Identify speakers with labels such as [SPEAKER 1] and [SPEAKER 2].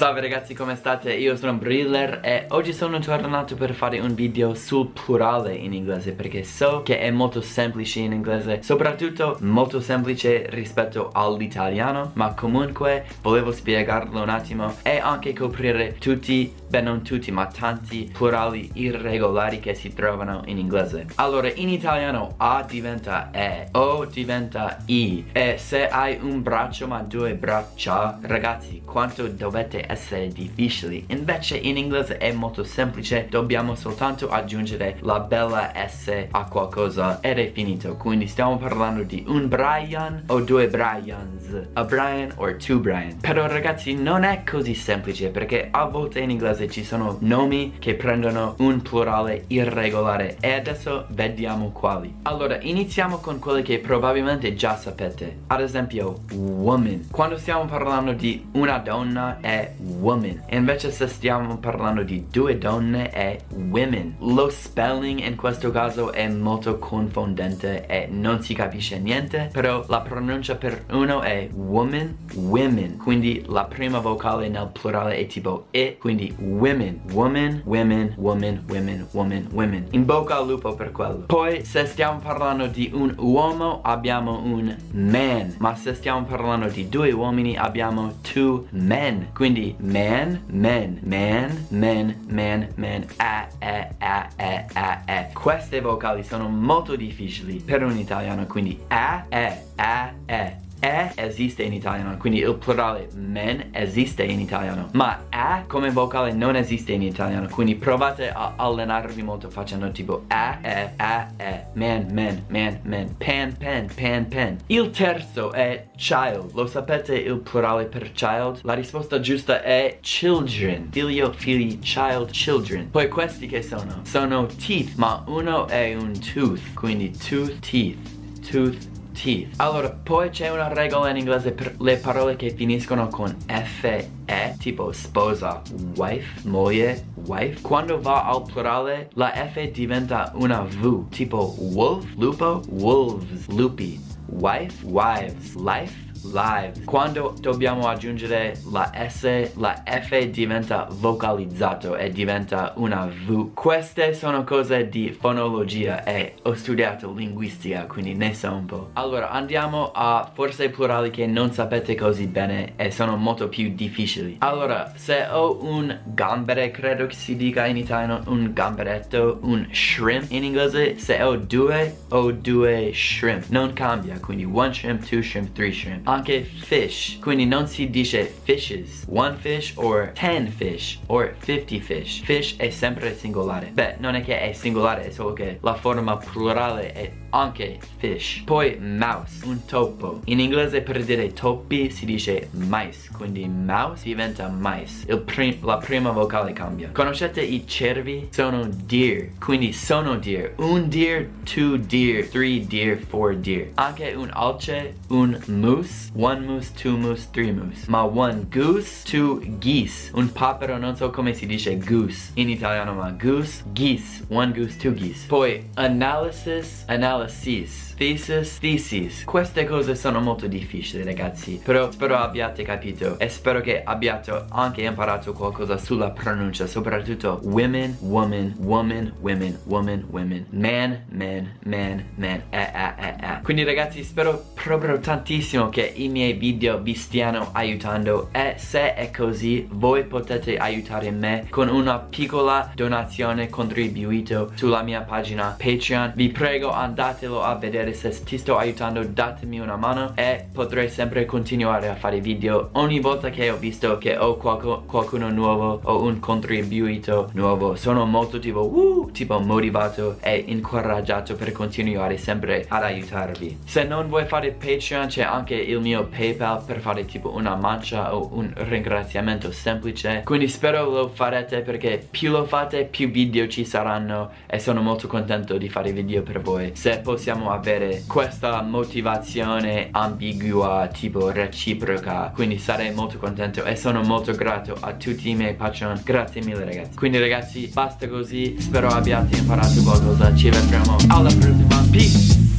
[SPEAKER 1] Salve ragazzi come state? Io sono Briller e oggi sono tornato per fare un video sul plurale in inglese perché so che è molto semplice in inglese soprattutto molto semplice rispetto all'italiano ma comunque volevo spiegarlo un attimo e anche coprire tutti, beh non tutti ma tanti plurali irregolari che si trovano in inglese Allora in italiano A diventa E, O diventa I e se hai un braccio ma due braccia ragazzi quanto dovete essere difficili. Invece in inglese è molto semplice. Dobbiamo soltanto aggiungere la bella S a qualcosa. Ed è finito. Quindi stiamo parlando di un Brian o due Brians. A Brian or two Brian. Però ragazzi non è così semplice Perché a volte in inglese ci sono nomi che prendono un plurale irregolare. E adesso vediamo quali. Allora iniziamo con quelli che probabilmente già sapete. Ad esempio woman. Quando stiamo parlando di una donna è woman. E invece se stiamo parlando di due donne è women. Lo spelling in questo caso è molto confondente e non si capisce niente però la pronuncia per uno è woman women. Quindi la prima vocale nel plurale è tipo e quindi women woman women woman women woman women. In bocca al lupo per quello. Poi se stiamo parlando di un uomo abbiamo un man. Ma se stiamo parlando di due uomini abbiamo two men. Quindi man, men, man, men, man, man, a, e, a, e, a, e queste vocali sono molto difficili per un italiano quindi a, e, a, e e esiste in italiano quindi il plurale men esiste in italiano ma a come vocale non esiste in italiano quindi provate a allenarvi molto facendo tipo a e a e man man man man pan pen pan pen. Il terzo è child lo sapete il plurale per child? La risposta giusta è children figlio figli child children. Poi questi che sono? Sono teeth ma uno è un tooth quindi tooth teeth tooth teeth. Allora, poi c'è una regola in inglese per le parole che finiscono con F E Tipo sposa, wife, moglie, wife. Quando va al plurale la F diventa una V Tipo wolf, lupo, wolves, lupi Wife, wives, life live. Quando dobbiamo aggiungere la S la F diventa vocalizzato e diventa una V. Queste sono cose di fonologia e ho studiato linguistica quindi ne so un po' allora andiamo a forse plurali che non sapete così bene e sono molto più difficili. Allora se ho un gambere credo che si dica in italiano un gamberetto un shrimp in inglese. Se ho due ho due shrimp. Non cambia quindi one shrimp two shrimp three shrimp anche fish. Quindi non si dice fishes. One fish or ten fish or fifty fish. Fish è sempre singolare. Beh non è che è singolare è solo che la forma plurale è anche fish. Poi mouse un topo. In inglese per dire topi si dice mice quindi mouse diventa mice. Prim la prima vocale cambia. Conoscete i cervi? Sono deer quindi sono deer. Un deer two deer three deer four deer. Anche un alce un moose. One moose two moose three moose. Ma one goose two geese. Un papero non so come si dice goose. In italiano ma goose geese. One goose two geese. Poi analysis analysis analysis thesis, thesis. Queste cose sono molto difficili ragazzi Però spero abbiate capito E spero che abbiate anche imparato qualcosa sulla pronuncia Soprattutto women, woman, woman, women, woman, women Man, man, man, man, eh, eh, eh, eh. Quindi ragazzi spero proprio tantissimo che i miei video vi stiano aiutando E se è così voi potete aiutare me con una piccola donazione contribuito sulla mia pagina Patreon. Vi prego andatelo a vedere se ti sto aiutando datemi una mano e potrei sempre continuare a fare video. Ogni volta che ho visto che ho qualco, qualcuno nuovo o un contribuito nuovo sono molto tipo uh, tipo motivato e incoraggiato per continuare sempre ad aiutarvi. Se non vuoi fare Patreon c'è anche il mio Paypal per fare tipo una mancia o un ringraziamento semplice. Quindi spero lo farete perché più lo fate più video ci saranno e sono molto contento di fare video per voi. Se possiamo avere questa motivazione ambigua tipo reciproca. Quindi sarei molto contento e sono molto grato a tutti i miei Patreon grazie mille ragazzi. Quindi ragazzi basta così. Spero abbiate imparato qualcosa. Ci vedremo alla prossima. Peace